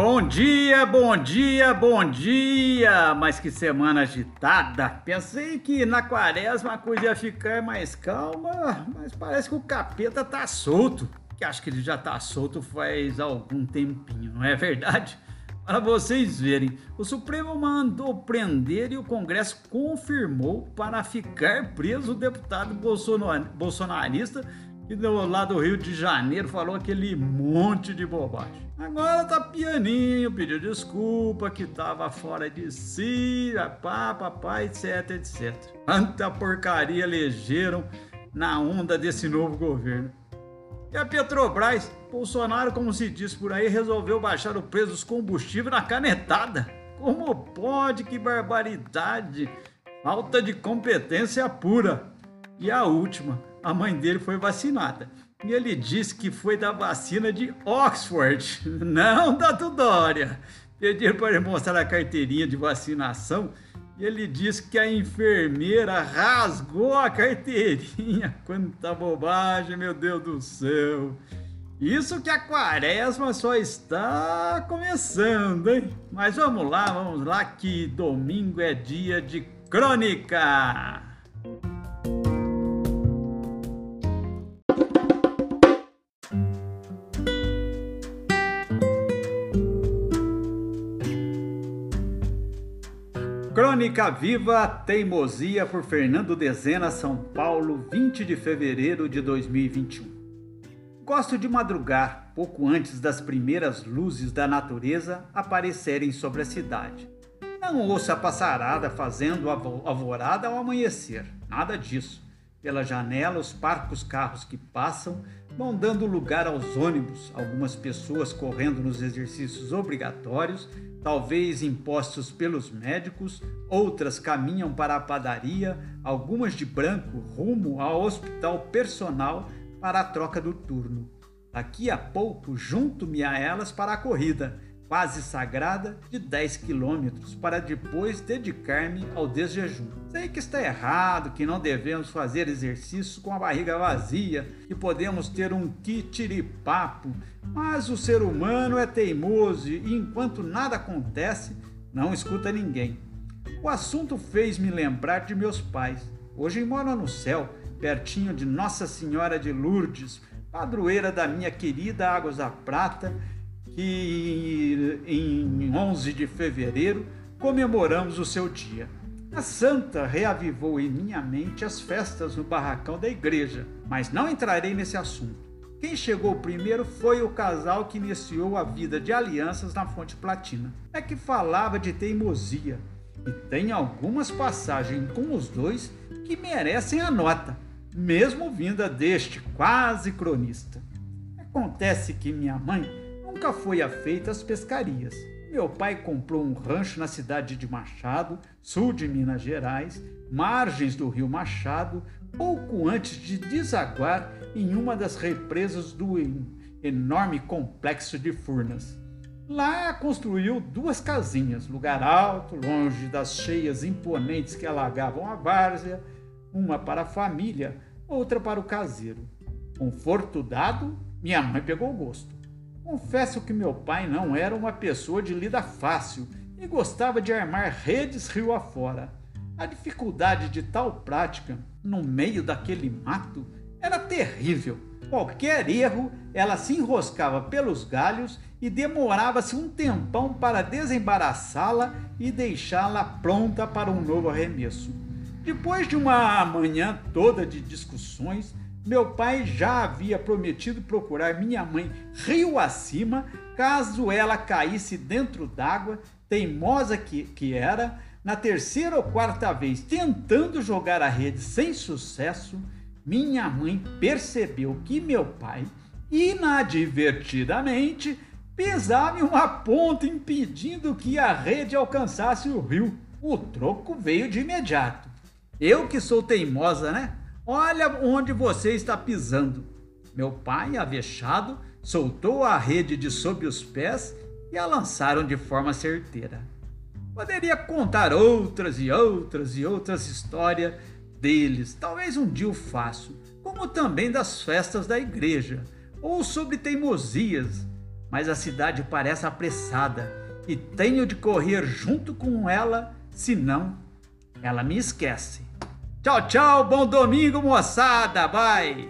Bom dia, bom dia, bom dia! Mas que semana agitada! Pensei que na quaresma a coisa ia ficar mais calma, mas parece que o capeta tá solto. Que acho que ele já tá solto faz algum tempinho, não é verdade? Para vocês verem, o Supremo mandou prender e o Congresso confirmou para ficar preso o deputado bolsonarista que lá do Rio de Janeiro falou aquele monte de bobagem. Agora tá pianinho, pediu desculpa, que tava fora de si, pá, papai, etc, etc. Quanta porcaria elegeram na onda desse novo governo. E a Petrobras, Bolsonaro, como se diz por aí, resolveu baixar o preço dos combustíveis na canetada. Como pode? Que barbaridade! Falta de competência pura. E a última, a mãe dele foi vacinada. E ele disse que foi da vacina de Oxford, não da Tudória. Pediram para ele mostrar a carteirinha de vacinação e ele disse que a enfermeira rasgou a carteirinha. Quanta bobagem, meu Deus do céu. Isso que a quaresma só está começando, hein? Mas vamos lá, vamos lá, que domingo é dia de crônica. Crônica Viva Teimosia por Fernando Dezena, São Paulo, 20 de fevereiro de 2021. Gosto de madrugar, pouco antes das primeiras luzes da natureza aparecerem sobre a cidade. Não ouço a passarada fazendo alvorada ao amanhecer, nada disso. Pela janela, os parcos carros que passam vão dando lugar aos ônibus, algumas pessoas correndo nos exercícios obrigatórios, talvez impostos pelos médicos, outras caminham para a padaria, algumas de branco rumo ao hospital personal para a troca do turno. Daqui a pouco junto-me a elas para a corrida quase sagrada de 10 quilômetros para depois dedicar-me ao desjejum. Sei que está errado, que não devemos fazer exercício com a barriga vazia, que podemos ter um kitiripapo, mas o ser humano é teimoso e enquanto nada acontece, não escuta ninguém. O assunto fez-me lembrar de meus pais. Hoje moram no céu, pertinho de Nossa Senhora de Lourdes, padroeira da minha querida Águas da Prata, que em 11 de fevereiro comemoramos o seu dia. A santa reavivou em minha mente as festas no barracão da igreja, mas não entrarei nesse assunto. Quem chegou primeiro foi o casal que iniciou a vida de alianças na Fonte Platina. É que falava de teimosia, e tem algumas passagens com os dois que merecem a nota, mesmo vinda deste quase cronista. Acontece que minha mãe nunca foi afeita às pescarias. Meu pai comprou um rancho na cidade de Machado, sul de Minas Gerais, margens do rio Machado, pouco antes de desaguar em uma das represas do enorme complexo de Furnas. Lá construiu duas casinhas, lugar alto, longe das cheias imponentes que alagavam a várzea, uma para a família, outra para o caseiro. Conforto dado, minha mãe pegou gosto. Confesso que meu pai não era uma pessoa de lida fácil e gostava de armar redes rio afora. A dificuldade de tal prática, no meio daquele mato, era terrível. Qualquer erro, ela se enroscava pelos galhos e demorava-se um tempão para desembaraçá-la e deixá-la pronta para um novo arremesso. Depois de uma manhã toda de discussões, meu pai já havia prometido procurar minha mãe rio acima, caso ela caísse dentro d'água, teimosa que, que era, na terceira ou quarta vez tentando jogar a rede sem sucesso, minha mãe percebeu que meu pai, inadvertidamente, pisava em uma ponta impedindo que a rede alcançasse o rio. O troco veio de imediato. Eu que sou teimosa, né? Olha onde você está pisando. Meu pai, avexado, soltou a rede de sob os pés e a lançaram de forma certeira. Poderia contar outras e outras e outras histórias deles, talvez um dia o faço, como também das festas da igreja, ou sobre teimosias, mas a cidade parece apressada e tenho de correr junto com ela, senão ela me esquece. Tchau, tchau, bom domingo, moçada. Bye.